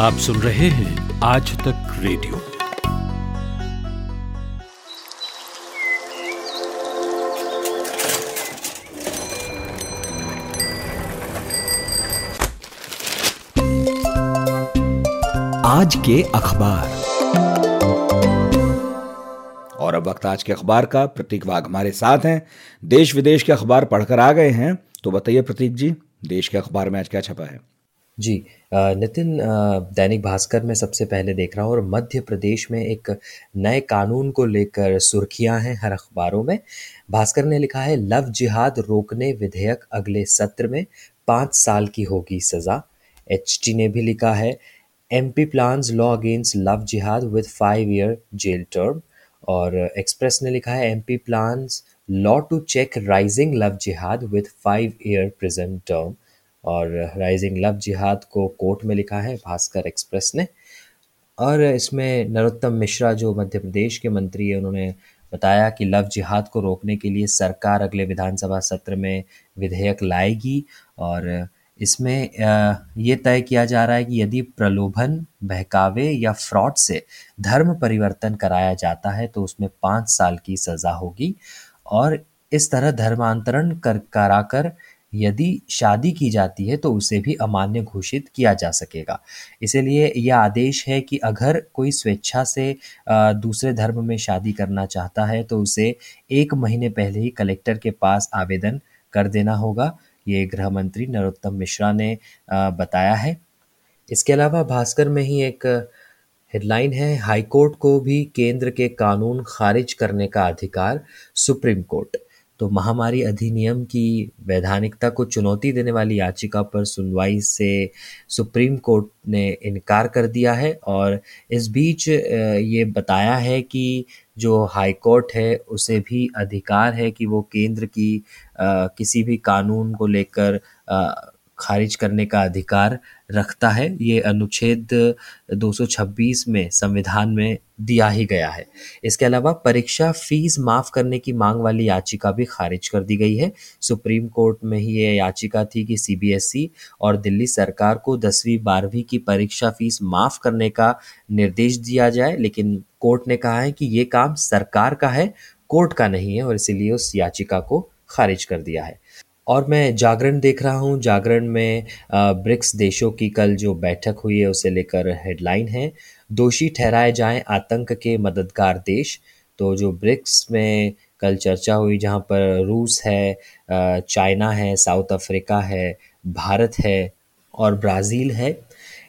आप सुन रहे हैं आज तक रेडियो। आज के अखबार। और अब वक्त आज के अखबार का। प्रतीक वाघ हमारे साथ हैं। देश विदेश के अखबार पढ़कर आ गए हैं। तो बताइए प्रतीक जी, देश के अखबार में आज क्या छपा है? जी नितिन दैनिक भास्कर में सबसे पहले देख रहा हूँ और मध्य प्रदेश में एक नए कानून को लेकर सुर्खियाँ हैं हर अखबारों में। भास्कर ने लिखा है, लव जिहाद रोकने विधेयक अगले सत्र में पाँच साल की होगी सज़ा। एचटी ने भी लिखा है M P plans law against love jihad with five year jail term और एक्सप्रेस ने लिखा है M P plans law to check rising love jihad with five year prison term और राइजिंग लव जिहाद को कोर्ट में लिखा है, Bhaskar express ने। और इसमें नरोत्तम मिश्रा, जो मध्य प्रदेश के मंत्री है, उन्होंने बताया कि लव जिहाद को रोकने के लिए सरकार अगले विधानसभा सत्र में विधेयक लाएगी। और इसमें ये तय किया जा रहा है कि यदि प्रलोभन, बहकावे या फ्रॉड से धर्म परिवर्तन कराया जाता है तो उसमें पाँच साल की सज़ा होगी। और इस तरह धर्मांतरण कर, कराकर यदि शादी की जाती है तो उसे भी अमान्य घोषित किया जा सकेगा। इसलिए यह आदेश है कि अगर कोई स्वेच्छा से दूसरे धर्म में शादी करना चाहता है तो उसे एक महीने पहले ही कलेक्टर के पास आवेदन कर देना होगा। ये गृह मंत्री नरोत्तम मिश्रा ने बताया है। इसके अलावा भास्कर में ही एक हेडलाइन है, हाईकोर्ट को भी केंद्र के कानून खारिज करने का अधिकार सुप्रीम कोर्ट। तो महामारी अधिनियम की वैधानिकता को चुनौती देने वाली याचिका पर सुनवाई से सुप्रीम कोर्ट ने इनकार कर दिया है और इस बीच ये बताया है कि जो हाई कोर्ट है, उसे भी अधिकार है कि वो केंद्र की किसी भी कानून को लेकर खारिज करने का अधिकार रखता है। ये अनुच्छेद 226 में संविधान में दिया ही गया है। इसके अलावा परीक्षा फ़ीस माफ़ करने की मांग वाली याचिका भी खारिज कर दी गई है। सुप्रीम कोर्ट में ही ये याचिका थी कि सीबीएसई और दिल्ली सरकार को दसवीं बारहवीं की परीक्षा फ़ीस माफ़ करने का निर्देश दिया जाए, लेकिन कोर्ट ने कहा है कि ये काम सरकार का है, कोर्ट का नहीं है और इसीलिए उस याचिका को खारिज कर दिया है। और मैं जागरण देख रहा हूँ। जागरण में ब्रिक्स देशों की कल जो बैठक हुई है, उसे लेकर हेडलाइन है। दोषी ठहराए जाएँ आतंक के मददगार देश। तो जो ब्रिक्स में कल चर्चा हुई, जहाँ पर रूस है चाइना है, साउथ अफ्रीका है, भारत है और ब्राज़ील है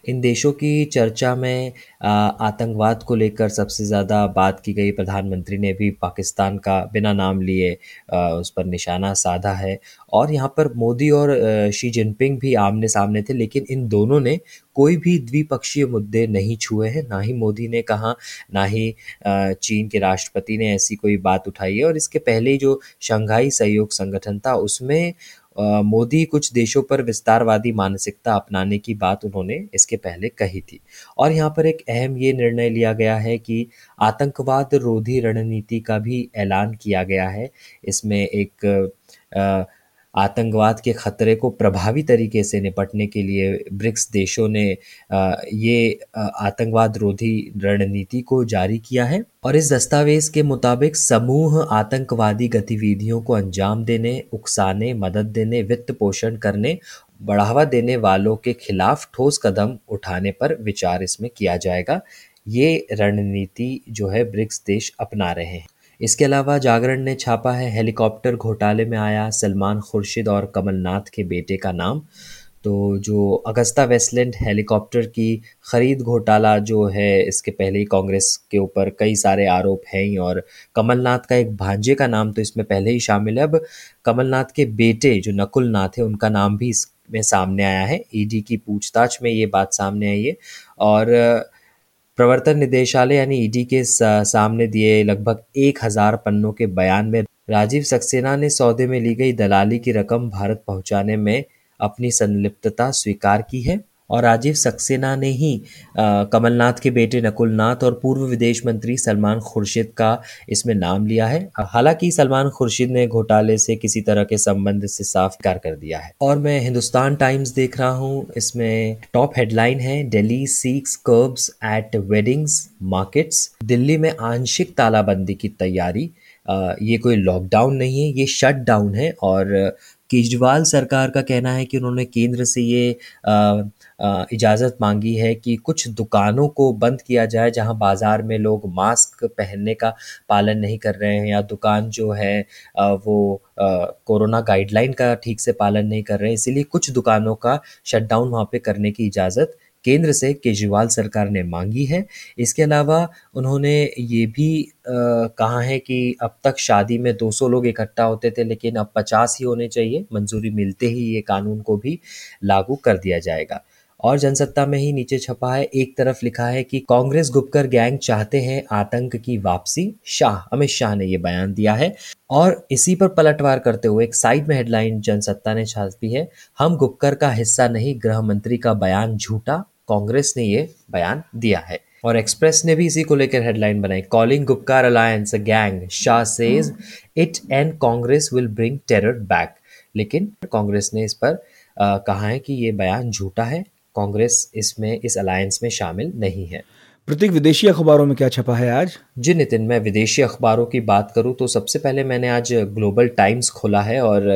इन देशों की चर्चा में आतंकवाद को लेकर सबसे ज़्यादा बात की गई, प्रधानमंत्री ने भी पाकिस्तान का बिना नाम लिए उस पर निशाना साधा है। और यहाँ पर मोदी और शी जिनपिंग भी आमने सामने थे, लेकिन इन दोनों ने कोई भी द्विपक्षीय मुद्दे नहीं छुए हैं। ना ही मोदी ने कहा, ना ही चीन के राष्ट्रपति ने ऐसी कोई बात उठाई है। और इसके पहले जो शंघाई सहयोग संगठन था, उसमें मोदी कुछ देशों पर विस्तारवादी मानसिकता अपनाने की बात उन्होंने इसके पहले कही थी। और यहाँ पर एक अहम ये निर्णय लिया गया है कि आतंकवाद रोधी रणनीति का भी ऐलान किया गया है। इसमें एक आतंकवाद के खतरे को प्रभावी तरीके से निपटने के लिए ब्रिक्स देशों ने ये आतंकवाद रोधी रणनीति को जारी किया है और इस दस्तावेज़ के मुताबिक समूह आतंकवादी गतिविधियों को अंजाम देने, उकसाने, मदद देने वित्त पोषण करने, बढ़ावा देने वालों के खिलाफ ठोस कदम उठाने पर विचार इसमें किया जाएगा। ये रणनीति जो है ब्रिक्स देश अपना रहे हैं। इसके अलावा जागरण ने छापा है हेलीकॉप्टर घोटाले में आया सलमान खुर्शीद और कमलनाथ के बेटे का नाम। तो जो अगस्ता वेस्टलैंड हेलीकॉप्टर की ख़रीद घोटाला जो है, इसके पहले ही कांग्रेस के ऊपर कई सारे आरोप हैं ही और कमलनाथ का एक भांजे का नाम तो इसमें पहले ही शामिल है। अब कमलनाथ के बेटे जो नकुल नाथ है, उनका नाम भी इसमें सामने आया है। ईडी की पूछताछ में ये बात सामने आई है और प्रवर्तन निदेशालय यानी ईडी के सामने दिए लगभग एक हज़ार पन्नों के बयान में राजीव सक्सेना ने सौदे में ली गई दलाली की रकम भारत पहुँचाने में अपनी संलिप्तता स्वीकार की है। और राजीव सक्सेना ने ही कमलनाथ के बेटे नकुल नाथ और पूर्व विदेश मंत्री सलमान खुर्शीद का इसमें नाम लिया है। हालाँकि सलमान खुर्शीद ने घोटाले से किसी तरह के संबंध से साफ़ कार कर दिया है। और मैं हिंदुस्तान टाइम्स देख रहा हूँ, इसमें टॉप हेडलाइन है Delhi seeks curbs at weddings markets. Delhi में आंशिक तालाबंदी की तैयारी ये कोई लॉकडाउन नहीं है, ये शट डाउन है और केजरीवाल सरकार का कहना है कि उन्होंने केंद्र से ये इजाज़त मांगी है कि कुछ दुकानों को बंद किया जाए जहाँ बाज़ार में लोग मास्क पहनने का पालन नहीं कर रहे हैं या दुकान जो है वो कोरोना गाइडलाइन का ठीक से पालन नहीं कर रहे हैं। इसीलिए कुछ दुकानों का शटडाउन वहाँ पे करने की इजाज़त केंद्र से केजरीवाल सरकार ने मांगी है। इसके अलावा उन्होंने ये भी आ, कहा है कि अब तक शादी में 200 लोग इकट्ठा होते थे लेकिन अब 50 ही होने चाहिए। मंजूरी मिलते ही ये कानून को भी लागू कर दिया जाएगा। और जनसत्ता में ही नीचे छपा है एक तरफ़ लिखा है कि कांग्रेस गुपकर गैंग चाहते हैं आतंक की वापसी। शाह अमित शाह ने यह बयान दिया है। और इसी पर पलटवार करते हुए एक साइड में हेडलाइन जनसत्ता ने छापी है। हम गुपकर का हिस्सा नहीं गृह मंत्री का बयान झूठा कांग्रेस ने ये बयान दिया है। और एक्सप्रेस ने भी इसी को लेकर हेडलाइन बनाई calling Gupkar alliance gang Shah says it and Congress will bring terror back. लेकिन कांग्रेस ने इस पर आ, कहा है कि ये बयान झूठा है। कांग्रेस इसमें इस अलायंस में शामिल नहीं है। प्रतीक विदेशी अखबारों में क्या छपा है आज? जी नितिन मैं विदेशी अखबारों की बात करूँ तो सबसे पहले मैंने आज ग्लोबल टाइम्स खोला है और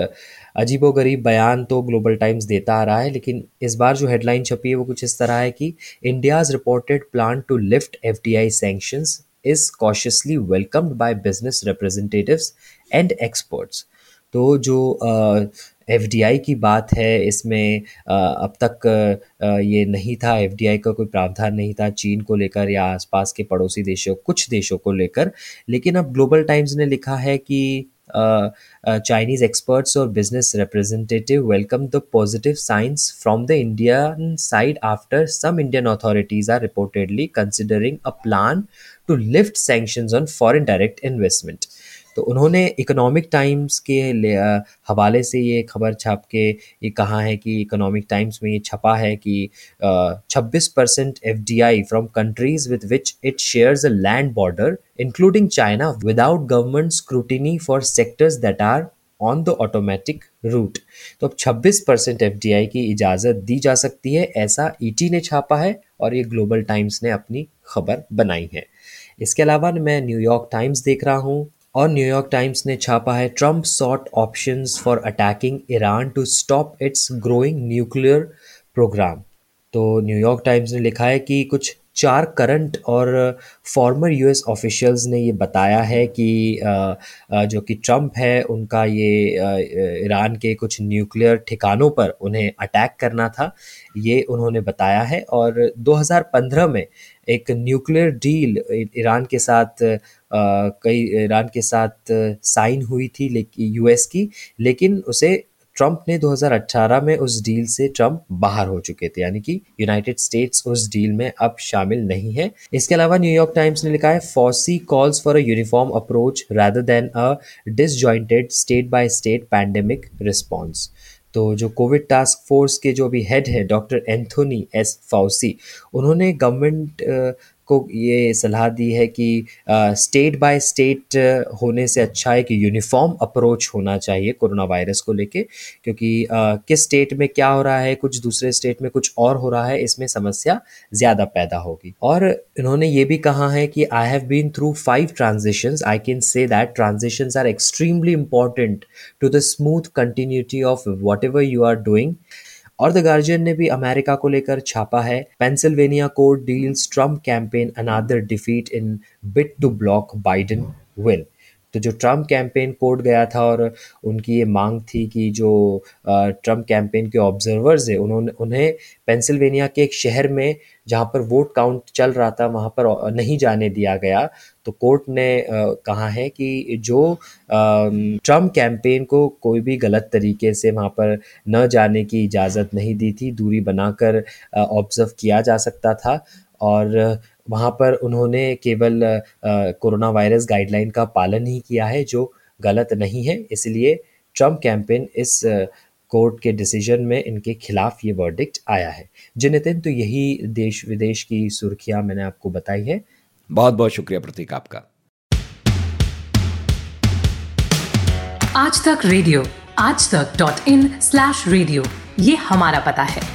अजीबो गरीब बयान तो ग्लोबल टाइम्स देता आ रहा है लेकिन इस बार जो हेडलाइन छपी है वो कुछ इस तरह है कि India's reported plan to lift F D I sanctions is cautiously welcomed by business representatives and experts तो जो एफ़ डी आई की बात है, इसमें अब तक ये नहीं था एफ़ डी आई का कोई प्रावधान नहीं था चीन को लेकर या आस पास के पड़ोसी देशों, कुछ देशों को लेकर। लेकिन अब ग्लोबल टाइम्स ने लिखा है कि चाइनीज़ एक्सपर्ट्स और business representative welcome the positive signs from the Indian side after some Indian authorities are reportedly considering a plan to lift sanction on foreign direct investment तो उन्होंने इकोनॉमिक टाइम्स के हवाले से ये खबर छाप के ये कहा है कि इकोनॉमिक टाइम्स में ये छपा है कि छब्बीस percent F D I from countries with which it shares a land border including China without government scrutiny for sectors that are on the automatic route तो अब 26 परसेंट एफ़ की इजाज़त दी जा सकती है, ऐसा ईटी e ने छापा है और ये ग्लोबल टाइम्स ने अपनी खबर बनाई है। इसके अलावा मैं न्यूयॉर्क टाइम्स देख रहा हूँ और न्यूयॉर्क टाइम्स ने छापा है Trump sought options for attacking Iran to stop its growing nuclear program तो न्यूयॉर्क टाइम्स ने लिखा है कि कुछ चार करंट और फॉर्मर यूएस ऑफिशियल्स ने ये बताया है कि जो कि ट्रंप है, उनका ये ईरान के कुछ न्यूक्लियर ठिकानों पर उन्हें अटैक करना था, ये उन्होंने बताया है। और 2015 में एक न्यूक्लियर डील ईरान के साथ कई ईरान के साथ साइन हुई थी लेकिन यूएस की, लेकिन उसे ट्रंप ने 2018 में उस डील से ट्रंप बाहर हो चुके थे, यानी कि यूनाइटेड स्टेट्स उस डील में अब शामिल नहीं है। इसके अलावा न्यूयॉर्क टाइम्स ने लिखा है, Fauci calls for a uniform approach rather than a disjointed state by state pandemic response. तो जो कोविड टास्क फोर्स के जो भी हेड है, डॉक्टर एंथोनी एस फाउसी उन्होंने गवर्नमेंट को ये सलाह दी है कि स्टेट बाय स्टेट होने से अच्छा है कि यूनिफॉर्म अप्रोच होना चाहिए कोरोना वायरस को लेके क्योंकि आ, किस स्टेट में क्या हो रहा है कुछ दूसरे स्टेट में कुछ और हो रहा है इसमें समस्या ज़्यादा पैदा होगी। और इन्होंने ये भी कहा है कि I have been through five transitions I can say that transitions are extremely important to the smooth continuity of whatever you are doing और द गार्जियन ने भी अमेरिका को लेकर छापा है। Pennsylvania court deals Trump campaign another defeat in bid to block Biden win तो जो Trump campaign court गया था और उनकी ये मांग थी कि जो ट्रंप कैंपेन के ऑब्जर्वर्स है, उन्होंने, उन्हें पेंसिल्वेनिया के एक शहर में जहाँ पर वोट काउंट चल रहा था, वहाँ पर नहीं जाने दिया गया। तो कोर्ट ने कहा है कि जो ट्रंप कैंपेन को कोई भी गलत तरीके से वहाँ पर न जाने की इजाज़त नहीं दी थी, दूरी बनाकर ऑब्ज़र्व किया जा सकता था। और वहाँ पर उन्होंने केवल कोरोना वायरस गाइडलाइन का पालन ही किया है जो गलत नहीं है। इसलिए ट्रंप कैंपेन इस कोर्ट के डिसीज़न में इनके खिलाफ ये वर्डिक्ट आया है। जी नितिन तो यही देश विदेश की सुर्खियाँ मैंने आपको बताई है। बहुत बहुत शुक्रिया प्रतीक आपका। आज तक रेडियो आज तक डॉट इन स्लैश रेडियो ये हमारा पता है।